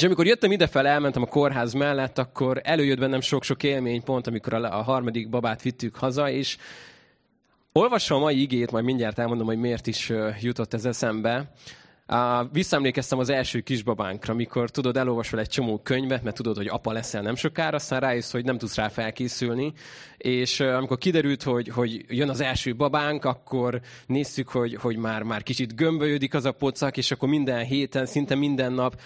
És amikor jöttem idefel, elmentem a kórház mellett, akkor előjött bennem sok-sok élménypont, amikor a, a harmadik babát vittük haza, és olvasom a mai igét, majd mindjárt elmondom, hogy miért is jutott ez eszembe. Uh, visszaemlékeztem az első kisbabánkra, mikor tudod, elolvasol egy csomó könyvet, mert tudod, hogy apa leszel nem sokára, aztán rájössz, hogy nem tudsz rá felkészülni. És amikor kiderült, hogy, hogy jön az első babánk, akkor néztük, hogy, hogy már, már kicsit gömbölyödik az a pocak, és akkor minden héten, szinte minden nap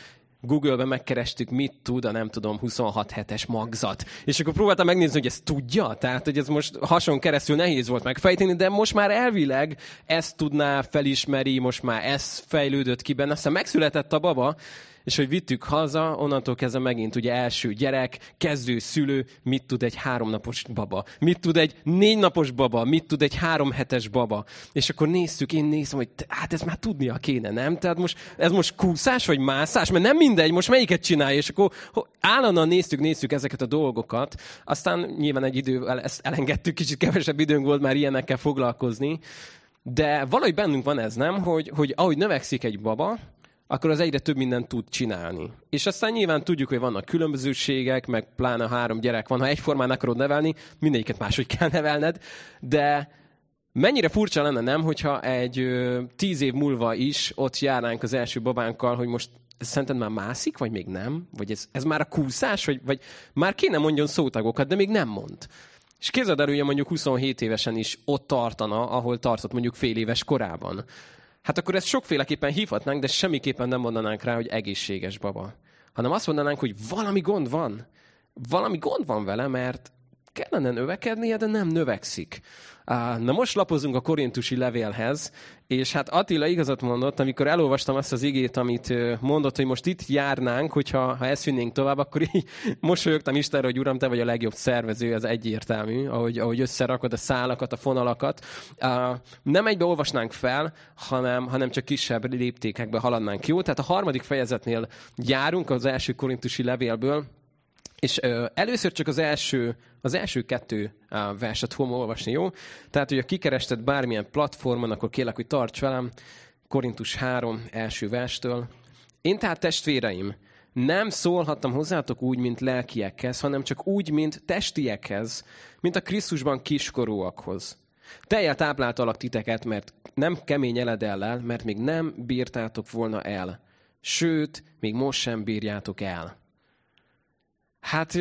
Google-ben megkerestük, mit tud a nem tudom 26 hetes magzat. És akkor próbáltam megnézni, hogy ezt tudja. Tehát, hogy ez most hason keresztül nehéz volt megfejteni, de most már elvileg ezt tudná, felismeri, most már ez fejlődött ki benne. Aztán megszületett a baba, és hogy vittük haza, onnantól kezdve megint ugye első gyerek, kezdő szülő, mit tud egy háromnapos baba, mit tud egy négy napos baba, mit tud egy három hetes baba. És akkor néztük, én nézem, hogy hát ez már tudnia kéne, nem? Tehát most, ez most kúszás vagy mászás? Mert nem mindegy, most melyiket csinálja, és akkor állandóan néztük, néztük ezeket a dolgokat. Aztán nyilván egy idővel ezt elengedtük, kicsit kevesebb időnk volt már ilyenekkel foglalkozni. De valahogy bennünk van ez, nem? Hogy, hogy ahogy növekszik egy baba, akkor az egyre több mindent tud csinálni. És aztán nyilván tudjuk, hogy vannak különbözőségek, meg pláne három gyerek van. Ha egyformán akarod nevelni, mindegyiket máshogy kell nevelned, de mennyire furcsa lenne, nem, hogyha egy ö, tíz év múlva is ott járnánk az első babánkkal, hogy most szerinted már mászik, vagy még nem? Vagy ez, ez már a kúszás, vagy, vagy már kéne mondjon szótagokat, de még nem mond. És képzeld el, hogy mondjuk 27 évesen is ott tartana, ahol tartott mondjuk fél éves korában hát akkor ezt sokféleképpen hívhatnánk, de semmiképpen nem mondanánk rá, hogy egészséges baba. Hanem azt mondanánk, hogy valami gond van. Valami gond van vele, mert kellene növekednie, de nem növekszik. Na most lapozunk a korintusi levélhez, és hát Attila igazat mondott, amikor elolvastam azt az igét, amit mondott, hogy most itt járnánk, hogyha ha ezt vinnénk tovább, akkor így mosolyogtam Istenre, hogy Uram, te vagy a legjobb szervező, ez egyértelmű, ahogy, ahogy összerakod a szálakat, a fonalakat. Nem egybe olvasnánk fel, hanem, hanem csak kisebb léptékekbe haladnánk. Jó? Tehát a harmadik fejezetnél járunk az első korintusi levélből, és ö, először csak az első, az első kettő á, verset fogom olvasni, jó? Tehát, hogyha kikerested bármilyen platformon, akkor kérlek, hogy tarts velem. Korintus 3 első verstől. Én tehát testvéreim, nem szólhattam hozzátok úgy, mint lelkiekhez, hanem csak úgy, mint testiekhez, mint a Krisztusban kiskorúakhoz. Teljel tápláltalak titeket, mert nem kemény eledellel, mert még nem bírtátok volna el. Sőt, még most sem bírjátok el Hát,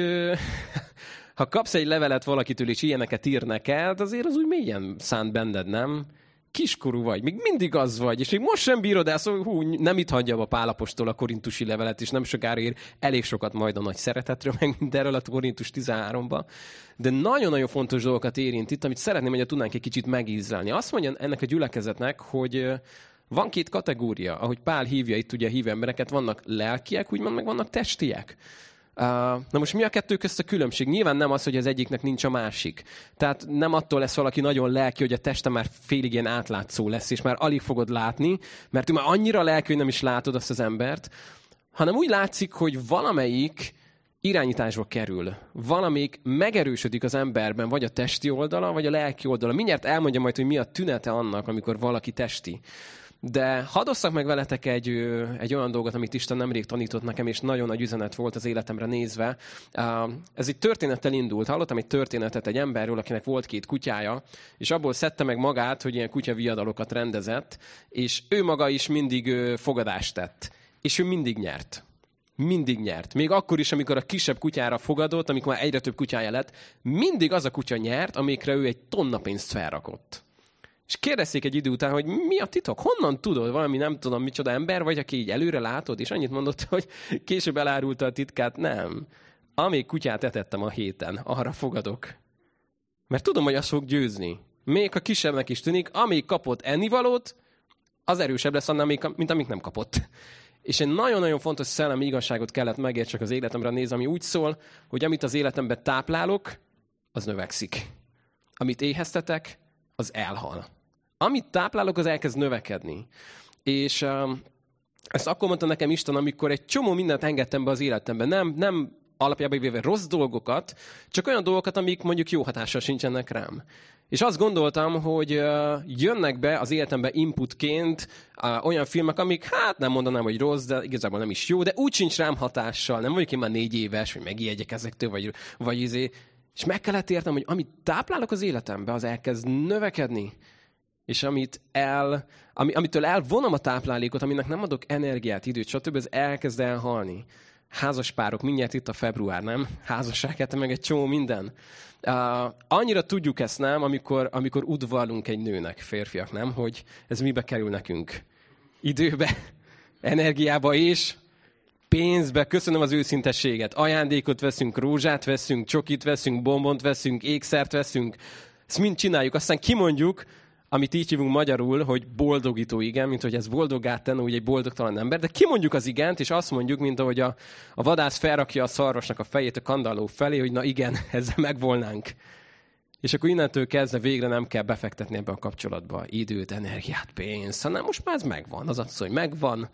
ha kapsz egy levelet valakitől, és ilyeneket ír neked, azért az úgy mélyen szánt benned, nem? Kiskorú vagy, még mindig az vagy, és még most sem bírod el, szóval hú, nem itt hagyja a pálapostól a korintusi levelet, és nem sokára ír elég sokat majd a nagy szeretetről, meg mindenről a korintus 13-ba. De nagyon-nagyon fontos dolgokat érint itt, amit szeretném, hogy tudnánk egy kicsit megízlelni. Azt mondja ennek a gyülekezetnek, hogy van két kategória, ahogy Pál hívja itt ugye hívő embereket, vannak lelkiek, úgymond, meg vannak testiek. Na most mi a kettő közt a különbség? Nyilván nem az, hogy az egyiknek nincs a másik. Tehát nem attól lesz valaki nagyon lelki, hogy a teste már félig ilyen átlátszó lesz, és már alig fogod látni, mert ő már annyira lelki, hogy nem is látod azt az embert, hanem úgy látszik, hogy valamelyik irányításba kerül. Valamelyik megerősödik az emberben, vagy a testi oldala, vagy a lelki oldala. Mindjárt elmondja majd, hogy mi a tünete annak, amikor valaki testi. De hadd osszak meg veletek egy, egy olyan dolgot, amit Isten nemrég tanított nekem, és nagyon nagy üzenet volt az életemre nézve. Ez egy történettel indult. Hallottam egy történetet egy emberről, akinek volt két kutyája, és abból szedte meg magát, hogy ilyen kutyaviadalokat rendezett, és ő maga is mindig fogadást tett. És ő mindig nyert. Mindig nyert. Még akkor is, amikor a kisebb kutyára fogadott, amikor már egyre több kutyája lett, mindig az a kutya nyert, amikre ő egy tonna pénzt felrakott. És kérdezték egy idő után, hogy mi a titok? Honnan tudod? Valami nem tudom micsoda ember vagy, aki így előre látod, és annyit mondott, hogy később elárulta a titkát. Nem. Amíg kutyát etettem a héten, arra fogadok. Mert tudom, hogy az fog győzni. Még ha kisebbnek is tűnik, amíg kapott ennivalót, az erősebb lesz annál, mint amíg nem kapott. És egy nagyon-nagyon fontos szellemi igazságot kellett megértsek az életemre nézni, ami úgy szól, hogy amit az életemben táplálok, az növekszik. Amit éheztetek, az elhal. Amit táplálok, az elkezd növekedni. És um, ezt akkor mondta nekem Isten, amikor egy csomó mindent engedtem be az életembe. Nem, nem alapjában véve rossz dolgokat, csak olyan dolgokat, amik mondjuk jó hatással sincsenek rám. És azt gondoltam, hogy jönnek be az életembe inputként olyan filmek, amik hát nem mondanám, hogy rossz, de igazából nem is jó, de úgy sincs rám hatással. Nem vagyok én már négy éves, hogy megijedjek ezektől, vagy, vagy izé. És meg kellett értem, hogy amit táplálok az életembe, az elkezd növekedni. És amit el, ami, amitől elvonom a táplálékot, aminek nem adok energiát, időt, stb., az elkezd elhalni. Házaspárok, mindjárt itt a február, nem? Házasság, meg egy csomó minden. Uh, annyira tudjuk ezt, nem, amikor, amikor udvarlunk egy nőnek, férfiak, nem, hogy ez mibe kerül nekünk. Időbe, energiába és pénzbe, köszönöm az őszintességet. Ajándékot veszünk, rózsát veszünk, csokit veszünk, bombont veszünk, ékszert veszünk. Ezt mind csináljuk, aztán kimondjuk, amit így hívunk magyarul, hogy boldogító igen, mint hogy ez boldoggá tenne úgy egy boldogtalan ember, de kimondjuk az igent, és azt mondjuk, mint ahogy a, a vadász felrakja a szarvasnak a fejét a kandalló felé, hogy na igen, ezzel megvolnánk. És akkor innentől kezdve végre nem kell befektetni ebbe a kapcsolatba időt, energiát, pénzt, hanem most már ez megvan. Az az, hogy megvan,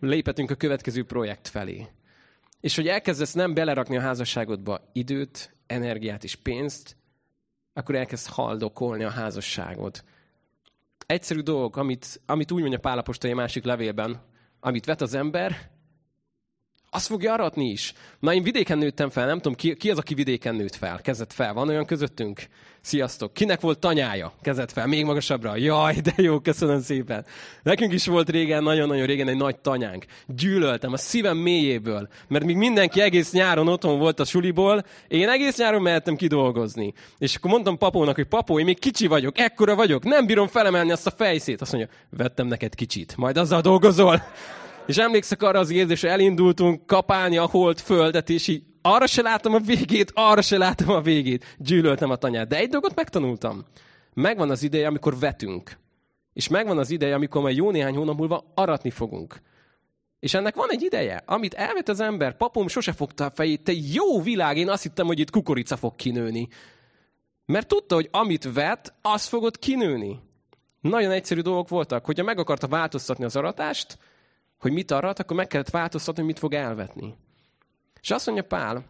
léphetünk a következő projekt felé. És hogy elkezdesz nem belerakni a házasságodba időt, energiát és pénzt, akkor elkezd haldokolni a házasságod egyszerű dolgok, amit, amit úgy mondja Pálapostai másik levélben, amit vet az ember, azt fogja aratni is. Na, én vidéken nőttem fel, nem tudom, ki, ki az, aki vidéken nőtt fel, kezett fel. Van olyan közöttünk? Sziasztok! Kinek volt tanyája? Kezett fel, még magasabbra. Jaj, de jó, köszönöm szépen. Nekünk is volt régen, nagyon-nagyon régen egy nagy tanyánk. Gyűlöltem a szívem mélyéből, mert még mindenki egész nyáron otthon volt a suliból, én egész nyáron mehettem kidolgozni. És akkor mondtam papónak, hogy papó, én még kicsi vagyok, ekkora vagyok, nem bírom felemelni azt a fejszét. Azt mondja, vettem neked kicsit, majd azzal dolgozol. És emlékszek arra az érzésre, elindultunk kapálni a hold földet, és így arra se látom a végét, arra se látom a végét. Gyűlöltem a tanyát. De egy dolgot megtanultam. Megvan az ideje, amikor vetünk. És megvan az ideje, amikor majd jó néhány hónap múlva aratni fogunk. És ennek van egy ideje, amit elvet az ember, papom sose fogta a fejét, te jó világ, én azt hittem, hogy itt kukorica fog kinőni. Mert tudta, hogy amit vet, az fogod kinőni. Nagyon egyszerű dolgok voltak, hogyha meg akarta változtatni az aratást, hogy mit arat, akkor meg kellett változtatni, hogy mit fog elvetni. És azt mondja Pál,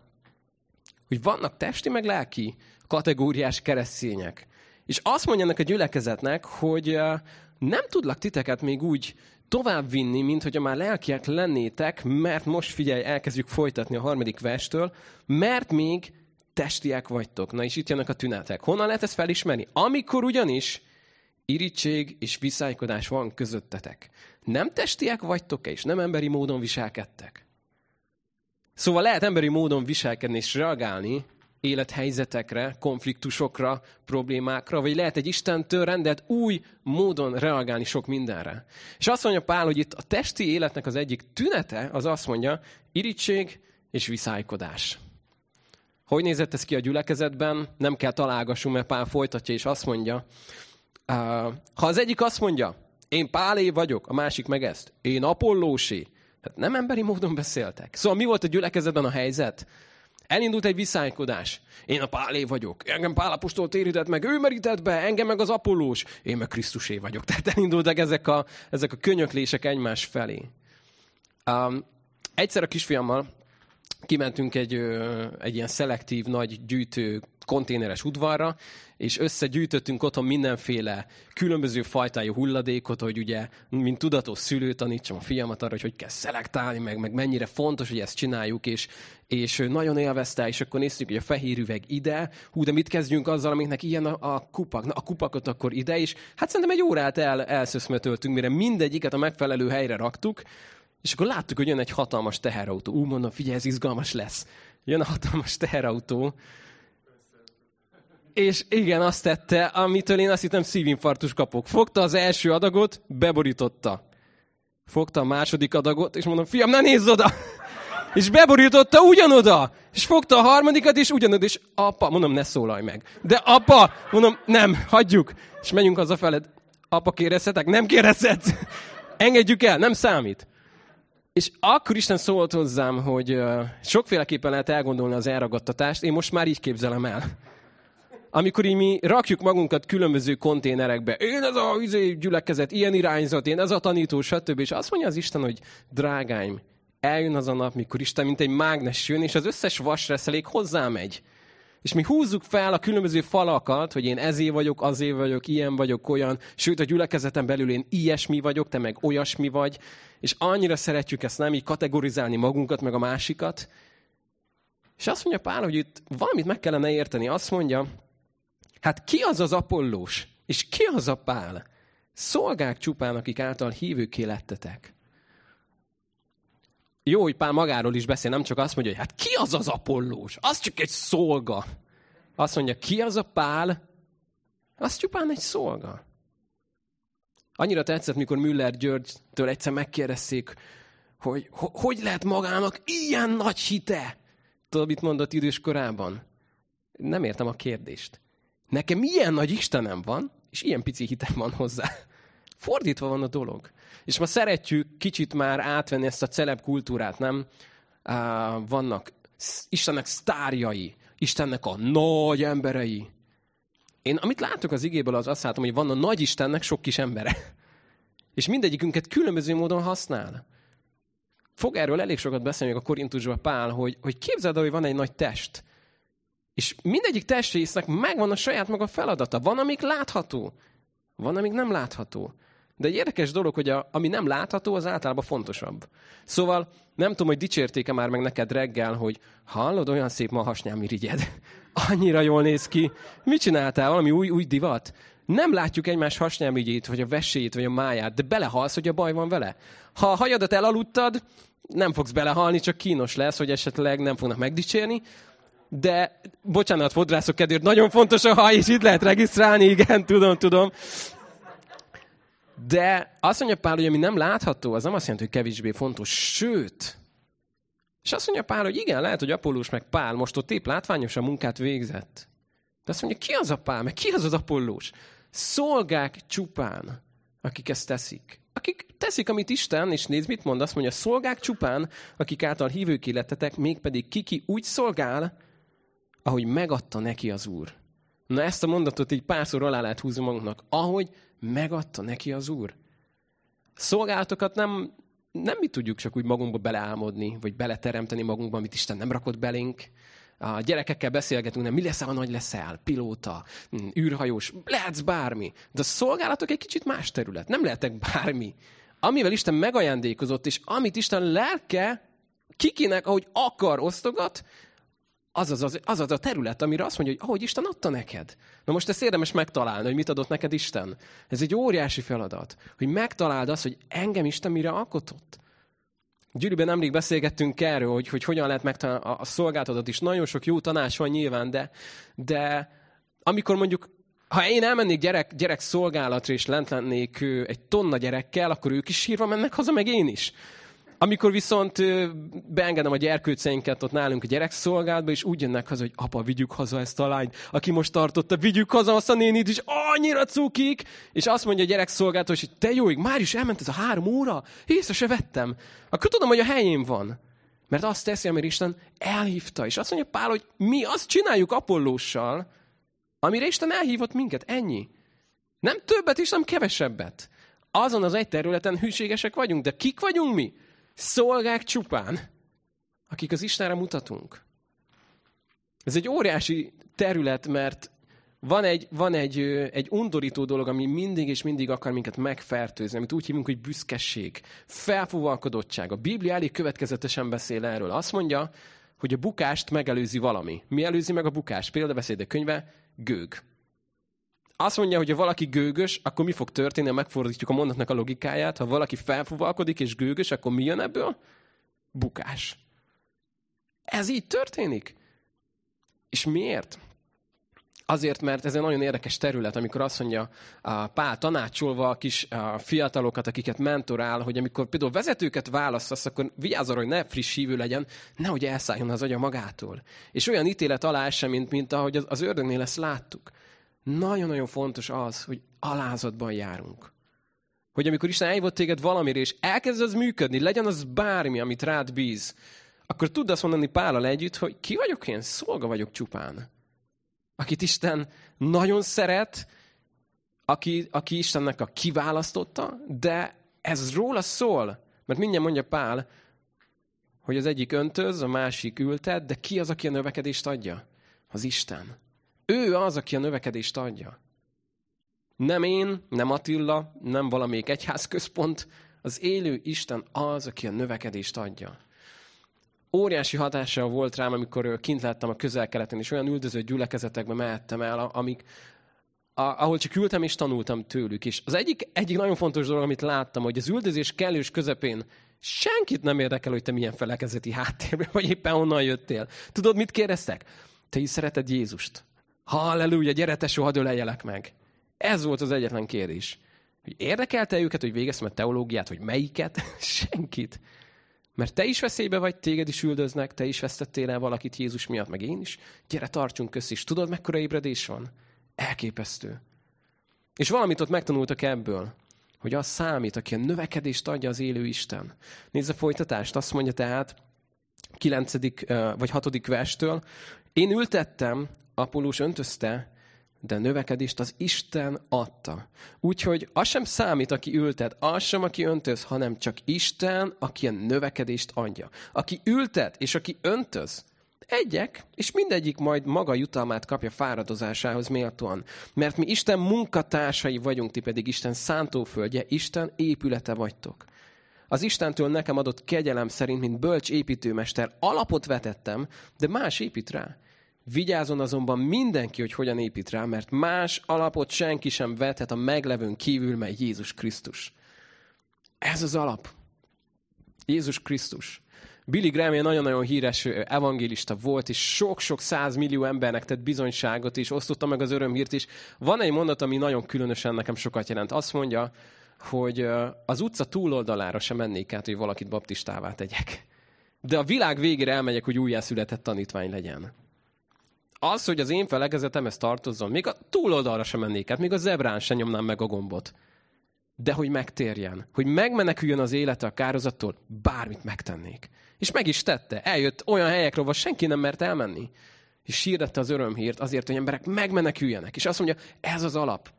hogy vannak testi meg lelki kategóriás keresztények. És azt mondja ennek a gyülekezetnek, hogy nem tudlak titeket még úgy tovább vinni, mint hogy már lelkiek lennétek, mert most figyelj, elkezdjük folytatni a harmadik verstől, mert még testiek vagytok. Na és itt jönnek a tünetek. Honnan lehet ezt felismerni? Amikor ugyanis irítség és viszálykodás van közöttetek. Nem testiek vagytok-e, és nem emberi módon viselkedtek? Szóval lehet emberi módon viselkedni és reagálni élethelyzetekre, konfliktusokra, problémákra, vagy lehet egy Istentől rendelt új módon reagálni sok mindenre. És azt mondja Pál, hogy itt a testi életnek az egyik tünete, az azt mondja, irítség és viszálykodás. Hogy nézett ez ki a gyülekezetben? Nem kell találgassunk, mert Pál folytatja, és azt mondja, ha az egyik azt mondja, én Pálé vagyok, a másik meg ezt, én Apollósi, tehát nem emberi módon beszéltek. Szóval mi volt a gyülekezetben a helyzet? Elindult egy viszálykodás. Én a Pálé vagyok. Engem Pálapostól térített meg, ő merített be, engem meg az Apollós. Én meg Krisztusé vagyok. Tehát elindultak ezek a, ezek a könyöklések egymás felé. Um, egyszer a kisfiammal kimentünk egy, egy ilyen szelektív, nagy gyűjtő konténeres udvarra, és összegyűjtöttünk otthon mindenféle különböző fajtájú hulladékot, hogy ugye, mint tudatos szülő tanítsam a fiamat arra, hogy hogy kell szelektálni, meg, meg mennyire fontos, hogy ezt csináljuk, és, és nagyon élvezte, és akkor néztük, hogy a fehér üveg ide, hú, de mit kezdjünk azzal, amiknek ilyen a, a kupak? Na, a kupakot akkor ide is. Hát szerintem egy órát el, elszöszmetöltünk, mire mindegyiket a megfelelő helyre raktuk, és akkor láttuk, hogy jön egy hatalmas teherautó. Ú, mondom, figyelj, ez izgalmas lesz. Jön a hatalmas teherautó, és igen, azt tette, amitől én azt hittem szívinfarktus kapok. Fogta az első adagot, beborította. Fogta a második adagot, és mondom, fiam, ne nézz oda! És beborította ugyanoda. És fogta a harmadikat, és ugyanoda, és apa, mondom, ne szólalj meg. De apa, mondom, nem, hagyjuk. És menjünk hazafeled. Apa, kérdezhetek? Nem kérdezhetsz. Engedjük el, nem számít. És akkor Isten szólt hozzám, hogy sokféleképpen lehet elgondolni az elragadtatást, én most már így képzelem el amikor így mi rakjuk magunkat különböző konténerekbe, én ez a izé, gyülekezet, ilyen irányzat, én ez a tanító, stb. És azt mondja az Isten, hogy drágáim, Eljön az a nap, mikor Isten mint egy mágnes jön, és az összes vasreszelék hozzámegy. És mi húzzuk fel a különböző falakat, hogy én ezé vagyok, azé vagyok, ilyen vagyok, olyan, sőt a gyülekezeten belül én ilyesmi vagyok, te meg olyasmi vagy, és annyira szeretjük ezt nem így kategorizálni magunkat, meg a másikat. És azt mondja Pál, hogy itt valamit meg kellene érteni. Azt mondja, hát ki az az Apollós, és ki az a Pál? Szolgák csupán, akik által hívőké lettetek. Jó, hogy Pál magáról is beszél, nem csak azt mondja, hogy hát ki az az Apollós? Az csak egy szolga. Azt mondja, ki az a Pál? Az csupán egy szolga. Annyira tetszett, mikor Müller Györgytől egyszer megkérdezték, hogy hogy lehet magának ilyen nagy hite? Tudod, mit mondott idős korában? Nem értem a kérdést. Nekem ilyen nagy Istenem van, és ilyen pici hitem van hozzá. Fordítva van a dolog. És ma szeretjük kicsit már átvenni ezt a celeb kultúrát, nem? vannak Istennek sztárjai, Istennek a nagy emberei. Én amit látok az igéből, az azt látom, hogy van a nagy Istennek sok kis embere. És mindegyikünket különböző módon használ. Fog erről elég sokat beszélni a Korintusban Pál, hogy, hogy képzeld hogy van egy nagy test. És mindegyik testrésznek megvan a saját maga feladata. Van, amik látható. Van, amik nem látható. De egy érdekes dolog, hogy a, ami nem látható, az általában fontosabb. Szóval nem tudom, hogy dicsérték-e már meg neked reggel, hogy hallod, olyan szép ma a hasnyálmirigyed. Annyira jól néz ki. Mit csináltál? Valami új, új divat? Nem látjuk egymás hasnyálmirigyét, vagy a vesét, vagy a máját, de belehalsz, hogy a baj van vele. Ha a hajadat elaludtad, nem fogsz belehalni, csak kínos lesz, hogy esetleg nem fognak megdicsérni. De, bocsánat, fodrászok kedvéért, nagyon fontos a haj, és itt lehet regisztrálni, igen, tudom, tudom. De azt mondja Pál, hogy ami nem látható, az nem azt jelenti, hogy kevésbé fontos. Sőt, és azt mondja Pál, hogy igen, lehet, hogy Apollós meg Pál most ott épp látványosan munkát végzett. De azt mondja, ki az a Pál, meg ki az az Apollós? Szolgák csupán, akik ezt teszik. Akik teszik, amit Isten, és nézd, mit mond, azt mondja, szolgák csupán, akik által hívők lettetek, mégpedig kiki úgy szolgál, ahogy megadta neki az Úr. Na ezt a mondatot így párszor alá lehet húzni magunknak. Ahogy megadta neki az Úr. Szolgálatokat nem, nem mi tudjuk csak úgy magunkba beleálmodni, vagy beleteremteni magunkba, amit Isten nem rakott belénk. A gyerekekkel beszélgetünk, nem mi leszel, ha nagy leszel, pilóta, hm, űrhajós, lehetsz bármi. De a szolgálatok egy kicsit más terület. Nem lehetek bármi. Amivel Isten megajándékozott, és amit Isten lelke kikinek, ahogy akar osztogat, az az, az, az a terület, amire azt mondja, hogy ahogy Isten adta neked. Na most ezt érdemes megtalálni, hogy mit adott neked Isten. Ez egy óriási feladat, hogy megtaláld azt, hogy engem Isten mire alkotott. Gyűrűben nemrég beszélgettünk erről, hogy, hogy hogyan lehet megtalálni a, a szolgáltatót is. Nagyon sok jó tanács van nyilván, de, de amikor mondjuk ha én elmennék gyerek, gyerek szolgálatra, és lent lennék egy tonna gyerekkel, akkor ők is sírva mennek haza, meg én is. Amikor viszont beengedem a gyerkőceinket ott nálunk a gyerekszolgálatba, és úgy jönnek haza, hogy apa, vigyük haza ezt a lányt, aki most tartotta, vigyük haza azt a nénit is, annyira cukik, és azt mondja a gyerekszolgálató, hogy te jó, már is elment ez a három óra, észre se vettem. Akkor tudom, hogy a helyén van. Mert azt teszi, amire Isten elhívta. És azt mondja Pál, hogy mi azt csináljuk Apollóssal, amire Isten elhívott minket. Ennyi. Nem többet és nem kevesebbet. Azon az egy területen hűségesek vagyunk, de kik vagyunk mi? Szolgák csupán, akik az Istenre mutatunk. Ez egy óriási terület, mert van egy, van egy, egy undorító dolog, ami mindig és mindig akar minket megfertőzni, amit úgy hívunk, hogy büszkeség, felfúvalkodottság. A Biblia elég következetesen beszél erről. Azt mondja, hogy a bukást megelőzi valami. Mi előzi meg a bukást? Példabeszédek könyve, gőg. Azt mondja, hogy ha valaki gőgös, akkor mi fog történni, ha megfordítjuk a mondatnak a logikáját. Ha valaki felfúvalkodik és gőgös, akkor mi jön ebből? Bukás. Ez így történik. És miért? Azért, mert ez egy nagyon érdekes terület, amikor azt mondja a Pál tanácsolva a kis fiatalokat, akiket mentorál, hogy amikor például vezetőket választasz, akkor vigyázz arra, hogy ne friss hívő legyen, nehogy elszálljon az agya magától. És olyan ítélet alá sem, mint, mint ahogy az, az ördögnél ezt láttuk. Nagyon-nagyon fontos az, hogy alázatban járunk. Hogy amikor Isten eljövott téged valamire, és elkezd az működni, legyen az bármi, amit rád bíz, akkor tudd azt mondani Pállal együtt, hogy ki vagyok én? Szolga vagyok csupán. Akit Isten nagyon szeret, aki, aki Istennek a kiválasztotta, de ez róla szól. Mert mindjárt mondja Pál, hogy az egyik öntöz, a másik ültet, de ki az, aki a növekedést adja? Az Isten. Ő az, aki a növekedést adja. Nem én, nem Attila, nem valamelyik egyházközpont, az élő Isten az, aki a növekedést adja. Óriási hatással volt rám, amikor kint láttam a közel-keleten, és olyan üldöző gyülekezetekbe mehettem el, amik, ahol csak ültem és tanultam tőlük. És az egyik, egyik nagyon fontos dolog, amit láttam, hogy az üldözés kellős közepén senkit nem érdekel, hogy te milyen felekezeti háttérben, vagy éppen honnan jöttél. Tudod, mit kérdeztek? Te is szereted Jézust? Halleluja, gyere te soha döleljelek meg. Ez volt az egyetlen kérdés. Hogy érdekelte őket, hogy végeztem a teológiát, hogy melyiket? Senkit. Mert te is veszélybe vagy, téged is üldöznek, te is vesztettél el valakit Jézus miatt, meg én is. Gyere, tartsunk közt is. Tudod, mekkora ébredés van? Elképesztő. És valamit ott megtanultak ebből, hogy az számít, aki a növekedést adja az élő Isten. Nézd a folytatást, azt mondja tehát, 9. vagy 6. verstől, én ültettem, Apollós öntözte, de a növekedést az Isten adta. Úgyhogy az sem számít, aki ültet, az sem, aki öntöz, hanem csak Isten, aki a növekedést adja. Aki ültet, és aki öntöz, egyek, és mindegyik majd maga jutalmát kapja fáradozásához méltóan. Mert mi Isten munkatársai vagyunk, ti pedig Isten szántóföldje, Isten épülete vagytok. Az Istentől nekem adott kegyelem szerint, mint bölcs építőmester, alapot vetettem, de más épít rá. Vigyázon azonban mindenki, hogy hogyan épít rá, mert más alapot senki sem vethet a meglevőn kívül, mely Jézus Krisztus. Ez az alap. Jézus Krisztus. Billy Graham egy nagyon-nagyon híres evangélista volt, és sok-sok százmillió embernek tett bizonyságot, és osztotta meg az örömhírt is. Van egy mondat, ami nagyon különösen nekem sokat jelent. Azt mondja, hogy az utca túloldalára sem mennék át, hogy valakit baptistává tegyek. De a világ végére elmegyek, hogy újjászületett tanítvány legyen. Az, hogy az én felekezetemhez tartozzon, még a túloldalra sem mennék át, még a zebrán sem nyomnám meg a gombot. De hogy megtérjen, hogy megmeneküljön az élete a kározattól, bármit megtennék. És meg is tette. Eljött olyan helyekre, ahol senki nem mert elmenni. És sírdette az örömhírt azért, hogy emberek megmeneküljenek. És azt mondja, ez az alap.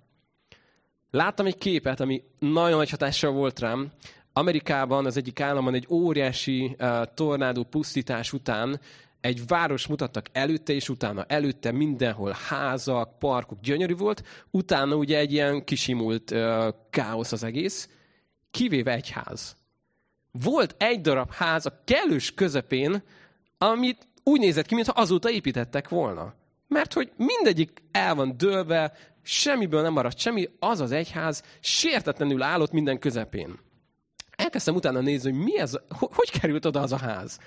Láttam egy képet, ami nagyon nagy hatással volt rám. Amerikában, az egyik államban egy óriási uh, tornádó pusztítás után egy város mutattak előtte és utána. Előtte mindenhol házak, parkok, gyönyörű volt. Utána ugye egy ilyen kisimult uh, káosz az egész. Kivéve egy ház volt egy darab ház a kellős közepén, amit úgy nézett ki, mintha azóta építettek volna. Mert hogy mindegyik el van dőlve, semmiből nem maradt semmi, az az egyház sértetlenül állott minden közepén. Elkezdtem utána nézni, hogy mi ez, hogy került oda az a ház.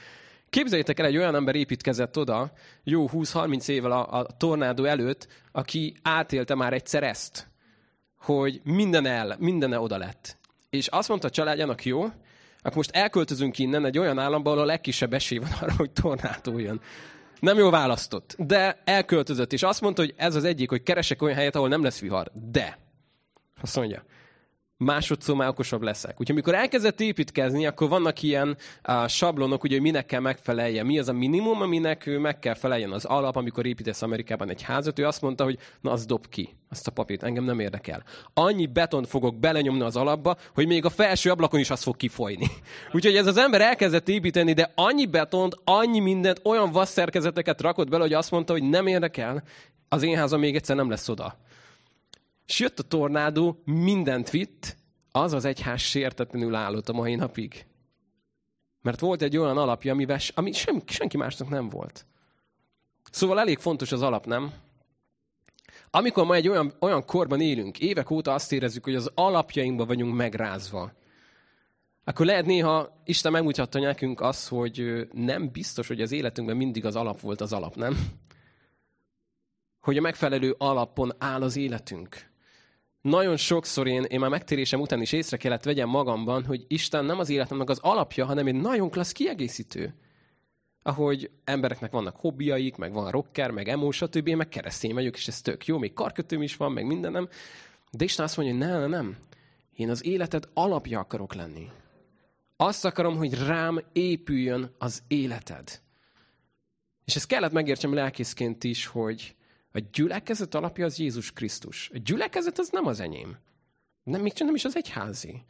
Képzeljétek el, egy olyan ember építkezett oda, jó 20-30 évvel a, a tornádó előtt, aki átélte már egyszer ezt, hogy minden el, minden oda lett. És azt mondta a családjának, jó, akkor most elköltözünk innen egy olyan államba, ahol a legkisebb esély van arra, hogy tornádó jön. Nem jól választott, de elköltözött, és azt mondta, hogy ez az egyik, hogy keresek olyan helyet, ahol nem lesz vihar. De, azt mondja, másodszor már okosabb leszek. Úgyhogy amikor elkezdett építkezni, akkor vannak ilyen uh, sablonok, ugye, hogy minek kell megfelelje. Mi az a minimum, aminek ő meg kell feleljen az alap, amikor építesz Amerikában egy házat. Ő azt mondta, hogy na, az dob ki, azt a papírt, engem nem érdekel. Annyi betont fogok belenyomni az alapba, hogy még a felső ablakon is az fog kifolyni. Úgyhogy ez az ember elkezdett építeni, de annyi betont, annyi mindent, olyan vasszerkezeteket rakott bele, hogy azt mondta, hogy nem érdekel, az én házam még egyszer nem lesz oda. És jött a tornádó, mindent vitt, az az egyház sértetlenül állott a mai napig. Mert volt egy olyan alapja, amivel, ami sem, senki másnak nem volt. Szóval elég fontos az alap, nem? Amikor ma egy olyan, olyan korban élünk, évek óta azt érezzük, hogy az alapjainkba vagyunk megrázva, akkor lehet néha Isten megmutatta nekünk azt, hogy nem biztos, hogy az életünkben mindig az alap volt az alap, nem? Hogy a megfelelő alapon áll az életünk nagyon sokszor én, én már megtérésem után is észre kellett vegyem magamban, hogy Isten nem az életemnek az alapja, hanem egy nagyon klassz kiegészítő. Ahogy embereknek vannak hobbiaik, meg van rocker, meg emo, stb. Én meg keresztény vagyok, és ez tök jó, még karkötőm is van, meg mindenem. De Isten azt mondja, hogy nem, nem, nem. Én az életed alapja akarok lenni. Azt akarom, hogy rám épüljön az életed. És ezt kellett megértsem lelkészként is, hogy, a gyülekezet alapja az Jézus Krisztus. A gyülekezet az nem az enyém. Nem, még nem is az egyházi.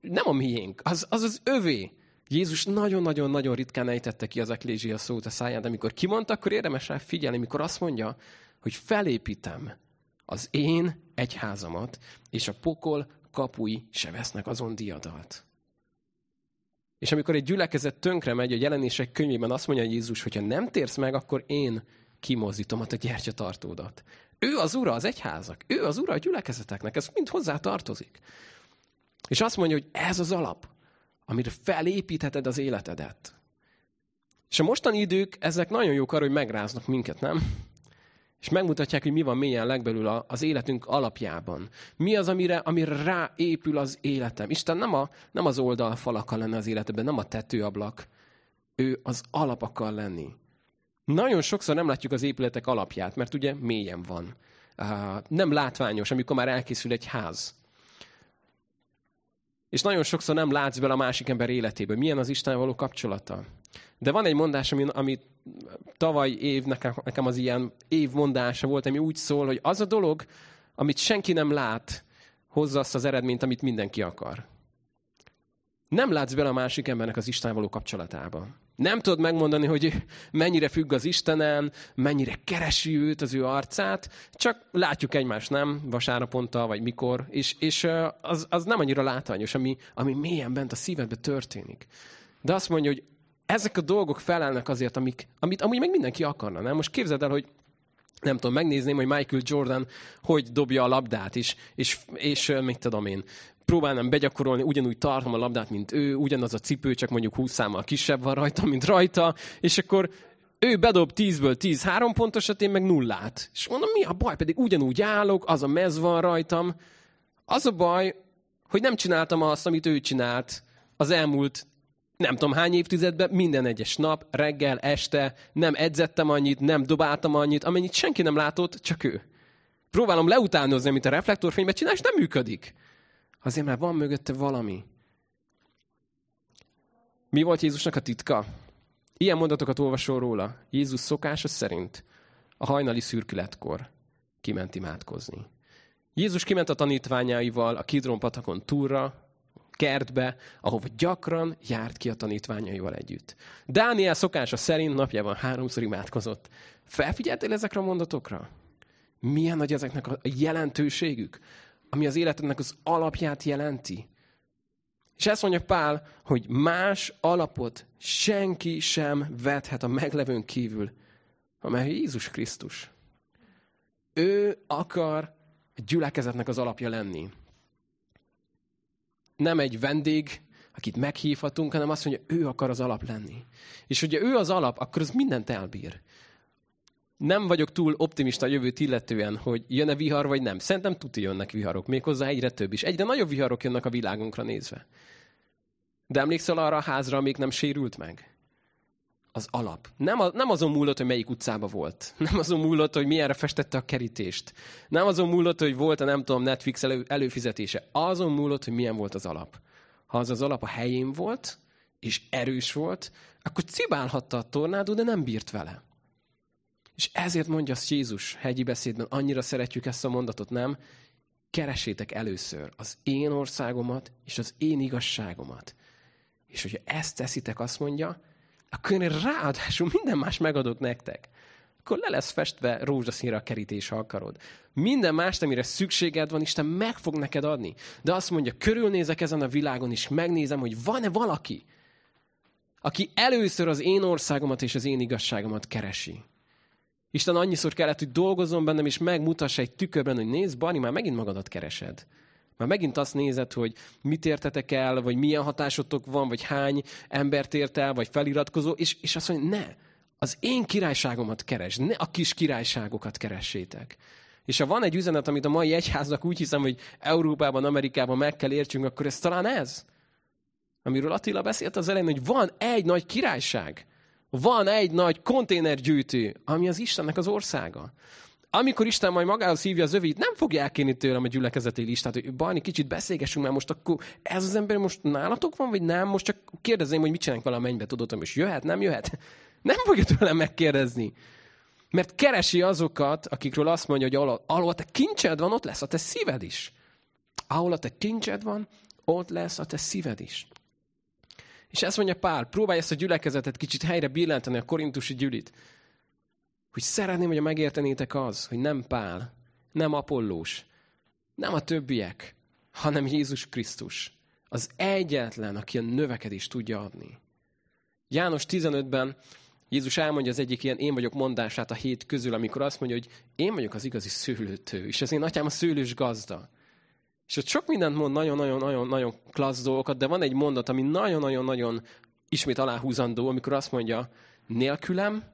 Nem a miénk, az az, az övé. Jézus nagyon-nagyon-nagyon ritkán ejtette ki az eklézsia szót a száján, de amikor kimondta, akkor érdemes rá figyelni, amikor azt mondja, hogy felépítem az én egyházamat, és a pokol kapui se vesznek azon diadalt. És amikor egy gyülekezet tönkre megy, a jelenések könyvében azt mondja Jézus, hogy ha nem térsz meg, akkor én kimozdítom a gyertyatartódat. Ő az ura az egyházak, ő az ura a gyülekezeteknek, ez mind hozzá tartozik. És azt mondja, hogy ez az alap, amire felépítheted az életedet. És a mostani idők, ezek nagyon jók arra, hogy megráznak minket, nem? És megmutatják, hogy mi van mélyen legbelül az életünk alapjában. Mi az, amire, amire ráépül az életem. Isten nem, a, nem az oldalfal akar lenni az életedben, nem a tetőablak. Ő az alap akar lenni. Nagyon sokszor nem látjuk az épületek alapját, mert ugye mélyen van. Nem látványos, amikor már elkészül egy ház. És nagyon sokszor nem látsz bele a másik ember életébe. Milyen az Isten való kapcsolata. De van egy mondás, ami, ami tavaly év, nekem, nekem az ilyen évmondása volt, ami úgy szól, hogy az a dolog, amit senki nem lát, hozza azt az eredményt, amit mindenki akar. Nem látsz bele a másik embernek az Isten való kapcsolatába. Nem tudod megmondani, hogy mennyire függ az Istenen, mennyire keresi őt, az ő arcát, csak látjuk egymást, nem? Vasárnaponta, vagy mikor, és, és az, az nem annyira látványos, ami, ami mélyen bent a szívedbe történik. De azt mondja, hogy ezek a dolgok felelnek azért, amik, amit amúgy meg mindenki akarna. Nem? Most képzeld el, hogy nem tudom, megnézném, hogy Michael Jordan hogy dobja a labdát, és, és, és mit tudom én, próbálnám begyakorolni, ugyanúgy tartom a labdát, mint ő, ugyanaz a cipő, csak mondjuk 20 számmal kisebb van rajta, mint rajta, és akkor ő bedob 10-ből 10 három pontosat, én meg nullát. És mondom, mi a baj? Pedig ugyanúgy állok, az a mez van rajtam. Az a baj, hogy nem csináltam azt, amit ő csinált az elmúlt nem tudom hány évtizedben, minden egyes nap, reggel, este, nem edzettem annyit, nem dobáltam annyit, amennyit senki nem látott, csak ő. Próbálom leutánozni, amit a reflektorfényben csinál, és nem működik. Azért, mert van mögötte valami. Mi volt Jézusnak a titka? Ilyen mondatokat olvasol róla. Jézus szokása szerint a hajnali szürkületkor kiment imádkozni. Jézus kiment a tanítványaival a Kidron patakon túlra, kertbe, ahova gyakran járt ki a tanítványaival együtt. Dániel szokása szerint napjában háromszor imádkozott. Felfigyeltél ezekre a mondatokra? Milyen nagy ezeknek a jelentőségük, ami az életednek az alapját jelenti? És ezt mondja Pál, hogy más alapot senki sem vethet a meglevőn kívül, amely Jézus Krisztus. Ő akar a gyülekezetnek az alapja lenni nem egy vendég, akit meghívhatunk, hanem azt mondja, ő akar az alap lenni. És hogyha ő az alap, akkor az mindent elbír. Nem vagyok túl optimista a jövőt illetően, hogy jön-e vihar, vagy nem. Szerintem tuti jönnek viharok, méghozzá egyre több is. Egyre nagyobb viharok jönnek a világunkra nézve. De emlékszel arra a házra, amíg nem sérült meg? az alap. Nem, a, nem azon múlott, hogy melyik utcába volt. Nem azon múlott, hogy milyenre festette a kerítést. Nem azon múlott, hogy volt a nem tudom Netflix elő, előfizetése. Azon múlott, hogy milyen volt az alap. Ha az az alap a helyén volt, és erős volt, akkor cibálhatta a tornádó, de nem bírt vele. És ezért mondja azt Jézus hegyi beszédben, annyira szeretjük ezt a mondatot, nem? Keresétek először az én országomat és az én igazságomat. És hogyha ezt teszitek, azt mondja, akkor én ráadásul minden más megadok nektek. Akkor le lesz festve rózsaszínre a kerítés, ha akarod. Minden más, amire szükséged van, Isten meg fog neked adni. De azt mondja, körülnézek ezen a világon, és megnézem, hogy van-e valaki, aki először az én országomat és az én igazságomat keresi. Isten annyiszor kellett, hogy dolgozzon bennem, és megmutassa egy tükörben, hogy nézd, Bani, már megint magadat keresed. Már megint azt nézed, hogy mit értetek el, vagy milyen hatásotok van, vagy hány embert ért el, vagy feliratkozó, és, és azt mondja, ne, az én királyságomat keres, ne a kis királyságokat keressétek. És ha van egy üzenet, amit a mai egyháznak úgy hiszem, hogy Európában, Amerikában meg kell értsünk, akkor ez talán ez. Amiről Attila beszélt az elején, hogy van egy nagy királyság. Van egy nagy konténergyűjtő, ami az Istennek az országa amikor Isten majd magához hívja az övét, nem fogja elkérni tőlem a gyülekezeti listát, hogy Bajni, kicsit beszélgessünk már most, akkor ez az ember most nálatok van, vagy nem? Most csak kérdezném, hogy mit csinálunk vele a mennybe, tudod, és jöhet, nem jöhet? Nem fogja tőlem megkérdezni. Mert keresi azokat, akikről azt mondja, hogy ahol, ahol a te kincsed van, ott lesz a te szíved is. Ahol a te kincsed van, ott lesz a te szíved is. És ezt mondja Pál, próbálj ezt a gyülekezetet kicsit helyre billenteni, a korintusi gyülit. Hogy szeretném, hogy megértenétek az, hogy nem Pál, nem Apollós, nem a többiek, hanem Jézus Krisztus. Az egyetlen, aki a növekedést tudja adni. János 15-ben Jézus elmondja az egyik ilyen én vagyok mondását a hét közül, amikor azt mondja, hogy én vagyok az igazi szőlőtő, és az én atyám a szőlős gazda. És ott sok mindent mond, nagyon-nagyon-nagyon klassz dolgokat, de van egy mondat, ami nagyon-nagyon-nagyon ismét aláhúzandó, amikor azt mondja, nélkülem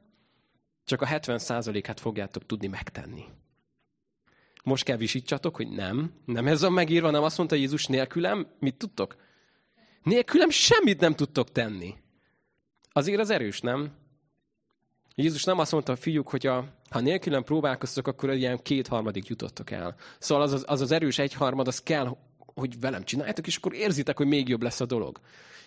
csak a 70%-át fogjátok tudni megtenni. Most kell visítsatok, hogy nem. Nem ez a megírva, nem azt mondta Jézus nélkülem. Mit tudtok? Nélkülem semmit nem tudtok tenni. Azért az erős, nem? Jézus nem azt mondta, fiúk, hogy a, ha nélkülem próbálkoztok, akkor ilyen kétharmadik jutottok el. Szóval az az, az az erős egyharmad, az kell, hogy velem csináljátok, és akkor érzitek, hogy még jobb lesz a dolog.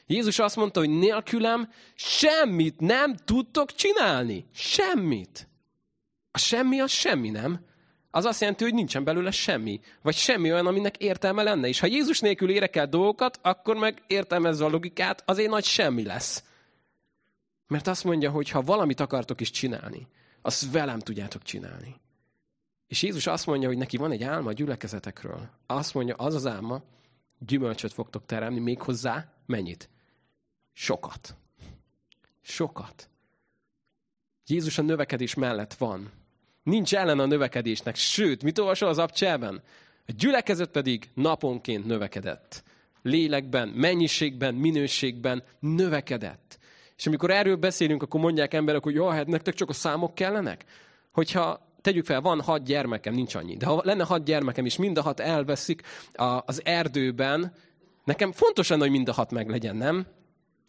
Jézus azt mondta, hogy nélkülem semmit nem tudtok csinálni. Semmit. A semmi az semmi, nem? Az azt jelenti, hogy nincsen belőle semmi. Vagy semmi olyan, aminek értelme lenne. És ha Jézus nélkül érek el dolgokat, akkor meg értelmezve a logikát, az egy nagy semmi lesz. Mert azt mondja, hogy ha valamit akartok is csinálni, azt velem tudjátok csinálni. És Jézus azt mondja, hogy neki van egy álma a gyülekezetekről. Azt mondja, az az álma, gyümölcsöt fogtok teremni, méghozzá mennyit? Sokat. Sokat. Jézus a növekedés mellett van. Nincs ellen a növekedésnek. Sőt, mit olvasol az abcselben? A gyülekezet pedig naponként növekedett. Lélekben, mennyiségben, minőségben növekedett. És amikor erről beszélünk, akkor mondják emberek, hogy jó, hát nektek csak a számok kellenek? Hogyha tegyük fel, van hat gyermekem, nincs annyi, de ha lenne hat gyermekem, és mind a hat elveszik az erdőben, nekem fontos lenne, hogy mind a hat meg legyen, nem?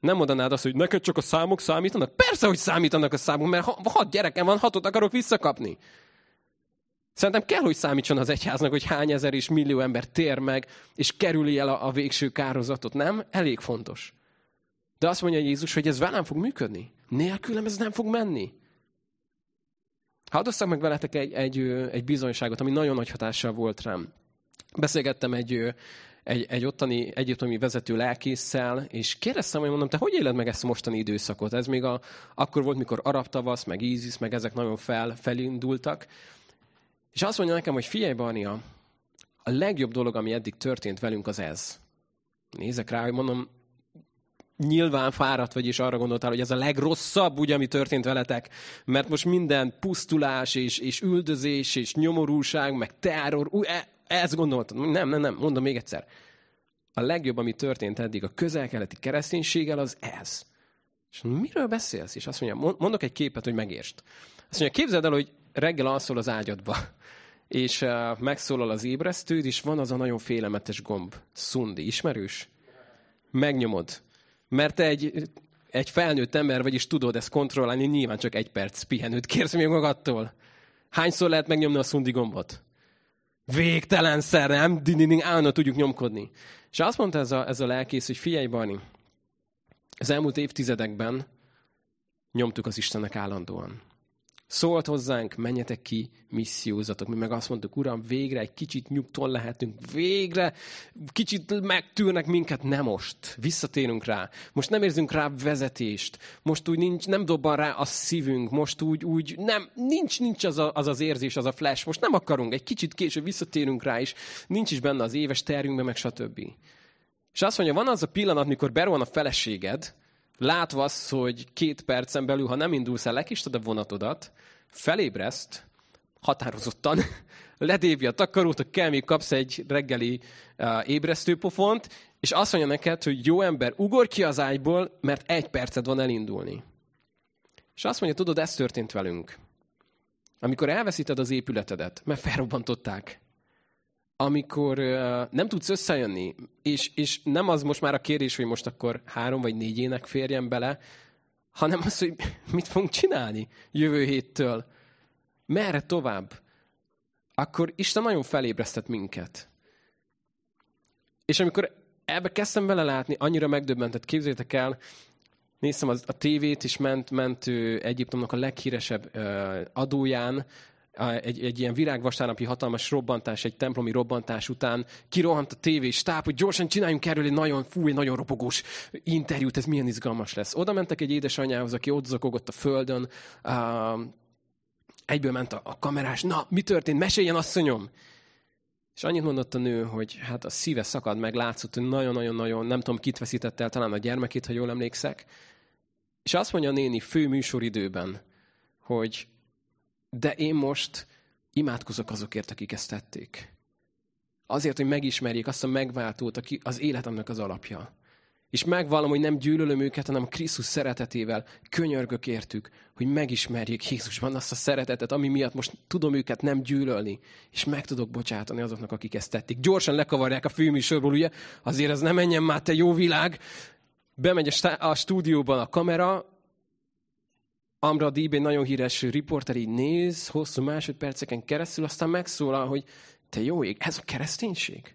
Nem mondanád azt, hogy neked csak a számok számítanak? Persze, hogy számítanak a számok, mert ha hat gyerekem van, hatot akarok visszakapni. Szerintem kell, hogy számítson az egyháznak, hogy hány ezer és millió ember tér meg, és kerüli el a, a végső kározatot. Nem? Elég fontos. De azt mondja Jézus, hogy ez velem fog működni. Nélkülem ez nem fog menni. Hadd osszak meg veletek egy, egy, egy bizonyságot, ami nagyon nagy hatással volt rám. Beszélgettem egy, egy, egy ottani egyetemi vezető lelkészsel, és kérdeztem, hogy mondom, te hogy éled meg ezt a mostani időszakot? Ez még a, akkor volt, mikor arab tavasz, meg ISIS, meg ezek nagyon fel, felindultak. És azt mondja nekem, hogy figyelj, Barnia, a legjobb dolog, ami eddig történt velünk, az ez. Nézek rá, hogy mondom, nyilván fáradt vagy, és arra gondoltál, hogy ez a legrosszabb, ugye, ami történt veletek, mert most minden pusztulás, és, és üldözés, és nyomorúság, meg terror, ú, e, ezt gondoltad. Nem, nem, nem, mondom még egyszer. A legjobb, ami történt eddig a közel-keleti kereszténységgel, az ez. És miről beszélsz? És azt mondja, mondok egy képet, hogy megértsd. Azt mondja, képzeld el, hogy reggel alszol az ágyadba, és megszólal az ébresztőd, és van az a nagyon félelmetes gomb. Szundi, ismerős? Megnyomod. Mert egy, egy felnőtt ember vagy, és tudod ezt kontrollálni, nyilván csak egy perc pihenőt kérsz még magadtól. Hányszor lehet megnyomni a szundi gombot? Végtelenszer, nem? Dindinding, állandóan tudjuk nyomkodni. És azt mondta ez a, ez a lelkész, hogy figyelj, Barni, az elmúlt évtizedekben nyomtuk az Istennek állandóan. Szólt hozzánk, menjetek ki, missziózatok. Mi meg azt mondtuk, Uram, végre egy kicsit nyugton lehetünk, végre kicsit megtűrnek minket, nem most. Visszatérünk rá. Most nem érzünk rá vezetést. Most úgy nincs, nem dobban rá a szívünk. Most úgy, úgy nem, nincs, nincs az, a, az az érzés, az a flash. Most nem akarunk. Egy kicsit később visszatérünk rá, és nincs is benne az éves tervünkben, meg stb. És azt mondja, van az a pillanat, mikor berohan a feleséged, látva azt, hogy két percen belül, ha nem indulsz el, lekistad a vonatodat, felébreszt, határozottan, ledévi a takarót, kell még kapsz egy reggeli uh, ébresztőpofont, és azt mondja neked, hogy jó ember, ugorj ki az ágyból, mert egy perced van elindulni. És azt mondja, tudod, ez történt velünk. Amikor elveszíted az épületedet, mert felrobbantották, amikor uh, nem tudsz összejönni, és, és nem az most már a kérdés, hogy most akkor három vagy négy ének férjen bele, hanem az, hogy mit fogunk csinálni jövő héttől. Merre tovább? Akkor Isten nagyon felébresztett minket. És amikor ebbe kezdtem vele látni, annyira megdöbbentett, képzeljétek el, néztem az, a tévét, és ment, ment ő Egyiptomnak a leghíresebb uh, adóján, egy, egy ilyen virágvasárnapi hatalmas robbantás, egy templomi robbantás után kirohant a tévé stáb, hogy gyorsan csináljunk erről egy nagyon fúj, nagyon ropogós interjút, ez milyen izgalmas lesz. Oda mentek egy édesanyjához, aki ott zakogott a földön, uh, egyből ment a, a kamerás, na, mi történt, meséljen asszonyom! És annyit mondott a nő, hogy hát a szíve szakad meg, látszott, hogy nagyon-nagyon-nagyon, nem tudom, kit veszített el, talán a gyermekét, ha jól emlékszek. És azt mondja a néni fő műsoridőben, hogy de én most imádkozok azokért, akik ezt tették. Azért, hogy megismerjék azt a megváltót, aki az életemnek az alapja. És megvallom, hogy nem gyűlölöm őket, hanem Krisztus szeretetével könyörgök értük, hogy megismerjék Jézusban azt a szeretetet, ami miatt most tudom őket nem gyűlölni, és meg tudok bocsátani azoknak, akik ezt tették. Gyorsan lekavarják a főműsorból, ugye? Azért ez nem menjen már, te jó világ. Bemegy a stúdióban a kamera, Amra egy nagyon híres riporter, így néz hosszú másodperceken keresztül, aztán megszólal, hogy te jó ég, ez a kereszténység?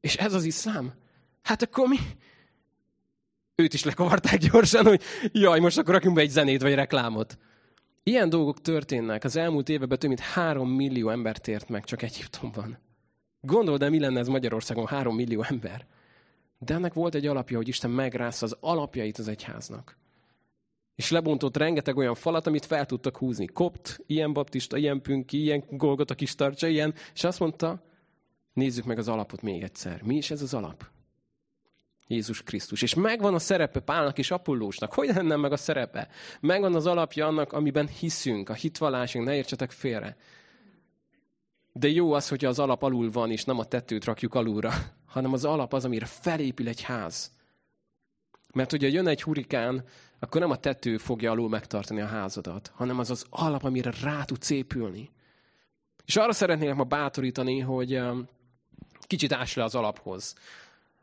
És ez az iszlám? Hát akkor mi? Őt is lekavarták gyorsan, hogy jaj, most akkor rakjunk be egy zenét vagy reklámot. Ilyen dolgok történnek. Az elmúlt években több mint három millió ember tért meg csak Egyiptomban. Gondold el, mi lenne ez Magyarországon három millió ember. De ennek volt egy alapja, hogy Isten megrázza az alapjait az egyháznak. És lebontott rengeteg olyan falat, amit fel tudtak húzni. Kopt, ilyen baptista, ilyen pünki, ilyen golgot a kis tartsa, ilyen. És azt mondta, nézzük meg az alapot még egyszer. Mi is ez az alap? Jézus Krisztus. És megvan a szerepe Pálnak és Apollósnak. Hogy lenne meg a szerepe? Megvan az alapja annak, amiben hiszünk, a hitvallásunk, ne értsetek félre. De jó az, hogy az alap alul van, és nem a tetőt rakjuk alulra, hanem az alap az, amire felépül egy ház. Mert hogyha jön egy hurikán, akkor nem a tető fogja alul megtartani a házadat, hanem az az alap, amire rá tudsz épülni. És arra szeretnélek ma bátorítani, hogy um, kicsit ás le az alaphoz.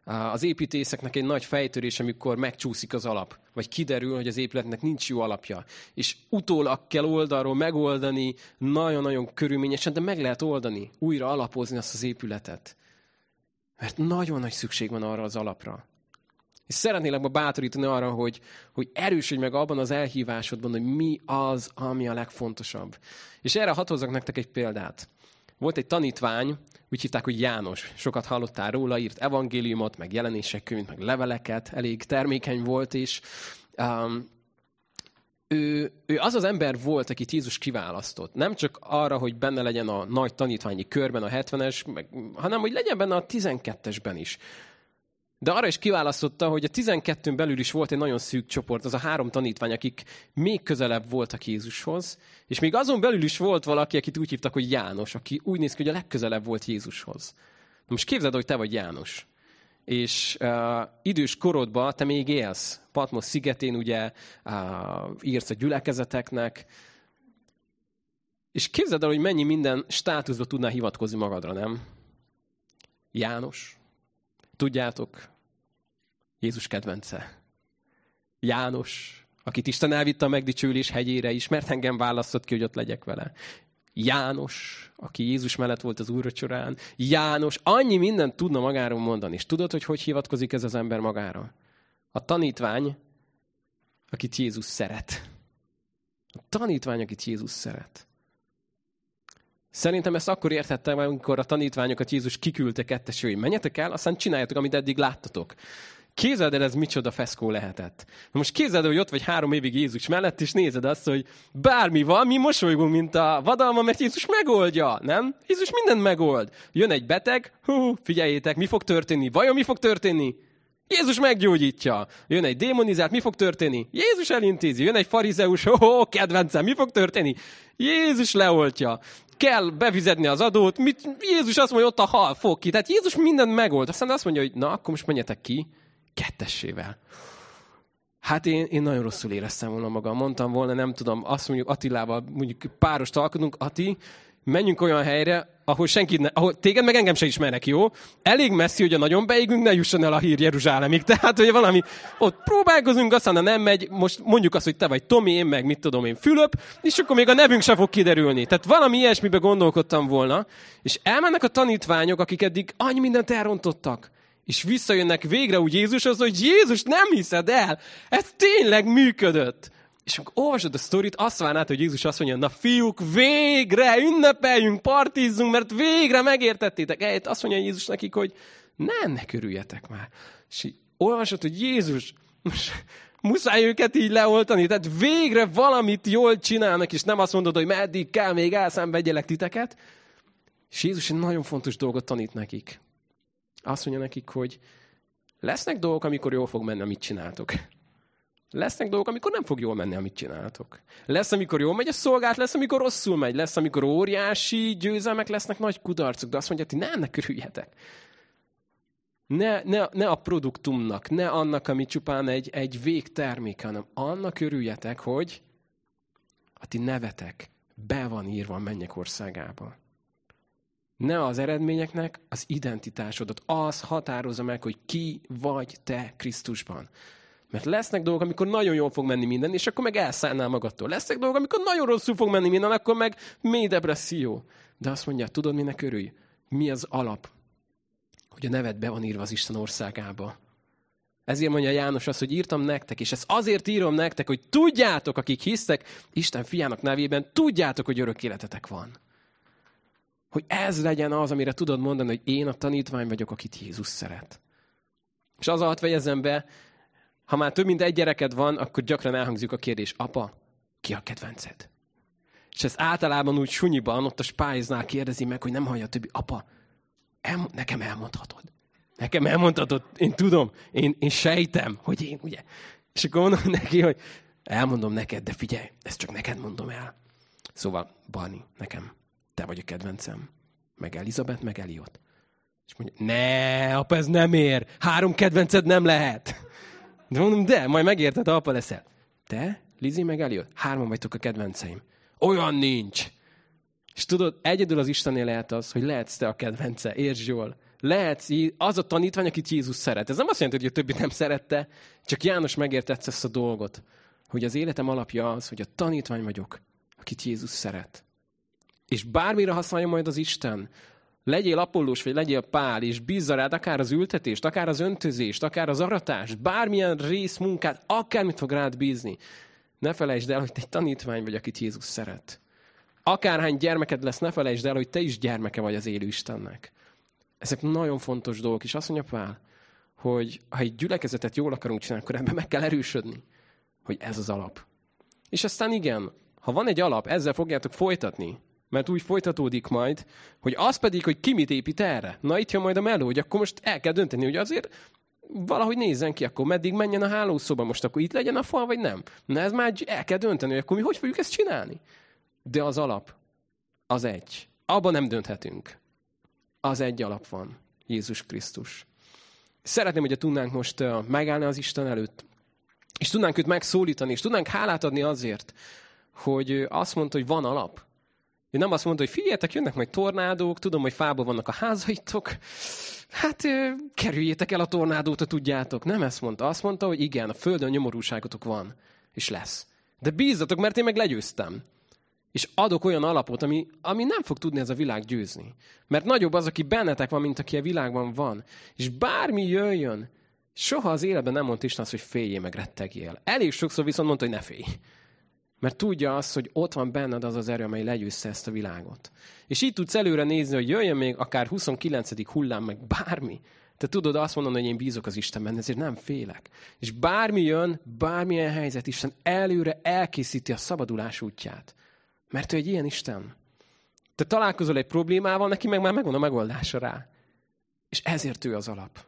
Uh, az építészeknek egy nagy fejtörés, amikor megcsúszik az alap, vagy kiderül, hogy az épületnek nincs jó alapja. És utólag kell oldalról megoldani, nagyon-nagyon körülményesen, de meg lehet oldani, újra alapozni azt az épületet. Mert nagyon nagy szükség van arra az alapra. És szeretnélek ma bátorítani arra, hogy, hogy erősödj meg abban az elhívásodban, hogy mi az, ami a legfontosabb. És erre hatózzak nektek egy példát. Volt egy tanítvány, úgy hívták, hogy János. Sokat hallottál róla, írt evangéliumot, meg jelenések könyvt, meg leveleket, elég termékeny volt, és um, ő, ő az az ember volt, akit Jézus kiválasztott. Nem csak arra, hogy benne legyen a nagy tanítványi körben, a 70-es, meg, hanem hogy legyen benne a 12-esben is. De arra is kiválasztotta, hogy a 12-ön belül is volt egy nagyon szűk csoport, az a három tanítvány, akik még közelebb voltak Jézushoz, és még azon belül is volt valaki, akit úgy hívtak, hogy János, aki úgy néz ki, hogy a legközelebb volt Jézushoz. Most képzeld, hogy te vagy János. És uh, idős korodban te még élsz. Patmos szigetén ugye uh, írsz a gyülekezeteknek, és képzeld el, hogy mennyi minden státuszba tudnál hivatkozni magadra, nem? János, Tudjátok, Jézus kedvence. János, akit Isten elvitte a megdicsülés hegyére is, mert engem választott ki, hogy ott legyek vele. János, aki Jézus mellett volt az úrvacsorán. János, annyi mindent tudna magáról mondani. És tudod, hogy hogy hivatkozik ez az ember magára? A tanítvány, akit Jézus szeret. A tanítvány, akit Jézus szeret. Szerintem ezt akkor értettem, amikor a tanítványokat Jézus kiküldte kettesői. Menjetek el, aztán csináljátok, amit eddig láttatok. Képzeld el, ez micsoda feszkó lehetett. Most képzeld el, hogy ott vagy három évig Jézus mellett, és nézed azt, hogy bármi van, mi mosolygunk, mint a vadalma, mert Jézus megoldja, nem? Jézus mindent megold. Jön egy beteg, hú, figyeljétek, mi fog történni? Vajon mi fog történni? Jézus meggyógyítja. Jön egy démonizát, mi fog történni? Jézus elintézi. Jön egy farizeus, ó, kedvencem, mi fog történni? Jézus leoltja kell befizetni az adót, mit, Jézus azt mondja, ott a hal fog ki. Tehát Jézus mindent megold. Aztán azt mondja, hogy na, akkor most menjetek ki kettessével. Hát én, én nagyon rosszul éreztem volna magam. Mondtam volna, nem tudom, azt mondjuk Attilával, mondjuk párost alkotunk, Ati, menjünk olyan helyre, ahol senki ne, ahol téged meg engem se ismernek, jó? Elég messzi, hogy a nagyon beégünk, ne jusson el a hír Jeruzsálemig. Tehát, hogy valami, ott próbálkozunk, aztán nem megy, most mondjuk azt, hogy te vagy Tomi, én meg mit tudom én, Fülöp, és akkor még a nevünk se fog kiderülni. Tehát valami ilyesmibe gondolkodtam volna, és elmennek a tanítványok, akik eddig annyi mindent elrontottak. És visszajönnek végre úgy Jézushoz, hogy Jézus nem hiszed el, ez tényleg működött. És amikor olvasod a sztorit, azt várnád, hogy Jézus azt mondja, na fiúk, végre ünnepeljünk, partizzunk, mert végre megértettétek. Eljött azt mondja Jézus nekik, hogy nem, ne körüljetek már. És olvasod, hogy Jézus, most muszáj őket így leoltani, tehát végre valamit jól csinálnak, és nem azt mondod, hogy meddig kell még elszenvedjelek titeket. És Jézus egy nagyon fontos dolgot tanít nekik. Azt mondja nekik, hogy lesznek dolgok, amikor jól fog menni, amit csináltok. Lesznek dolgok, amikor nem fog jól menni, amit csináltok. Lesz, amikor jól megy a szolgált, lesz, amikor rosszul megy, lesz, amikor óriási győzelmek lesznek, nagy kudarcok, de azt mondja, hogy ne, ne körüljetek. Ne, ne, ne a produktumnak, ne annak, ami csupán egy, egy végtermék, hanem annak örüljetek, hogy a ti nevetek be van írva a mennyek országába. Ne az eredményeknek az identitásodat. Az határozza meg, hogy ki vagy te Krisztusban. Mert lesznek dolgok, amikor nagyon jól fog menni minden, és akkor meg elszállnál magadtól. Lesznek dolgok, amikor nagyon rosszul fog menni minden, akkor meg mély depresszió. De azt mondja, tudod, minek örülj? Mi az alap? Hogy a neved be van írva az Isten országába. Ezért mondja János azt, hogy írtam nektek, és ezt azért írom nektek, hogy tudjátok, akik hisztek Isten fiának nevében, tudjátok, hogy örök életetek van. Hogy ez legyen az, amire tudod mondani, hogy én a tanítvány vagyok, akit Jézus szeret. És az alatt fejezem be, ha már több mint egy gyereked van, akkor gyakran elhangzik a kérdés, apa, ki a kedvenced? És ez általában úgy sunyiban, ott a spájznál kérdezi meg, hogy nem hallja többi, apa, el, nekem elmondhatod. Nekem elmondhatod, én tudom, én, én sejtem, hogy én, ugye. És akkor mondom neki, hogy elmondom neked, de figyelj, ezt csak neked mondom el. Szóval, Barni, nekem, te vagy a kedvencem. Meg Elizabeth, meg Eliot. És mondja, ne, apa, ez nem ér. Három kedvenced nem lehet. De mondom, de, majd megérted, apa leszel. Te, Lizi, meg Eliot, hárman vagytok a kedvenceim. Olyan nincs. És tudod, egyedül az Istennél lehet az, hogy lehetsz te a kedvence, értsd jól. Lehetsz az a tanítvány, akit Jézus szeret. Ez nem azt jelenti, hogy a többi nem szerette, csak János megértette ezt a dolgot, hogy az életem alapja az, hogy a tanítvány vagyok, akit Jézus szeret. És bármire használja majd az Isten, Legyél Apollós, vagy legyél Pál, és bízza rád akár az ültetést, akár az öntözést, akár az aratást, bármilyen részmunkát, akármit fog rád bízni. Ne felejtsd el, hogy te egy tanítvány vagy, akit Jézus szeret. Akárhány gyermeked lesz, ne felejtsd el, hogy te is gyermeke vagy az élő Istennek. Ezek nagyon fontos dolgok, és azt mondja Pál, hogy ha egy gyülekezetet jól akarunk csinálni, akkor ebben meg kell erősödni, hogy ez az alap. És aztán igen, ha van egy alap, ezzel fogjátok folytatni, mert úgy folytatódik majd, hogy az pedig, hogy ki mit épít erre. Na itt jön majd a meló, hogy akkor most el kell dönteni, hogy azért valahogy nézzen ki, akkor meddig menjen a hálószoba, most akkor itt legyen a fal, vagy nem. Na ez már el kell dönteni, hogy akkor mi hogy fogjuk ezt csinálni. De az alap, az egy. Abban nem dönthetünk. Az egy alap van. Jézus Krisztus. Szeretném, hogy tudnánk most megállni az Isten előtt, és tudnánk őt megszólítani, és tudnánk hálát adni azért, hogy azt mondta, hogy van alap. Ő nem azt mondta, hogy figyeljetek, jönnek majd tornádók, tudom, hogy fából vannak a házaitok, hát kerüljétek el a tornádót, ha tudjátok. Nem ezt mondta. Azt mondta, hogy igen, a földön nyomorúságotok van, és lesz. De bízzatok, mert én meg legyőztem. És adok olyan alapot, ami, ami nem fog tudni ez a világ győzni. Mert nagyobb az, aki bennetek van, mint aki a világban van. És bármi jöjjön, soha az életben nem mondta Isten azt, hogy féljél meg rettegjél. Elég sokszor viszont mondta, hogy ne félj. Mert tudja azt, hogy ott van benned az az erő, amely legyőzze ezt a világot. És így tudsz előre nézni, hogy jöjjön még akár 29. hullám, meg bármi. Te tudod azt mondani, hogy én bízok az Istenben, ezért nem félek. És bármi jön, bármilyen helyzet, Isten előre elkészíti a szabadulás útját. Mert ő egy ilyen Isten. Te találkozol egy problémával, neki meg már megvan a megoldása rá. És ezért ő az alap.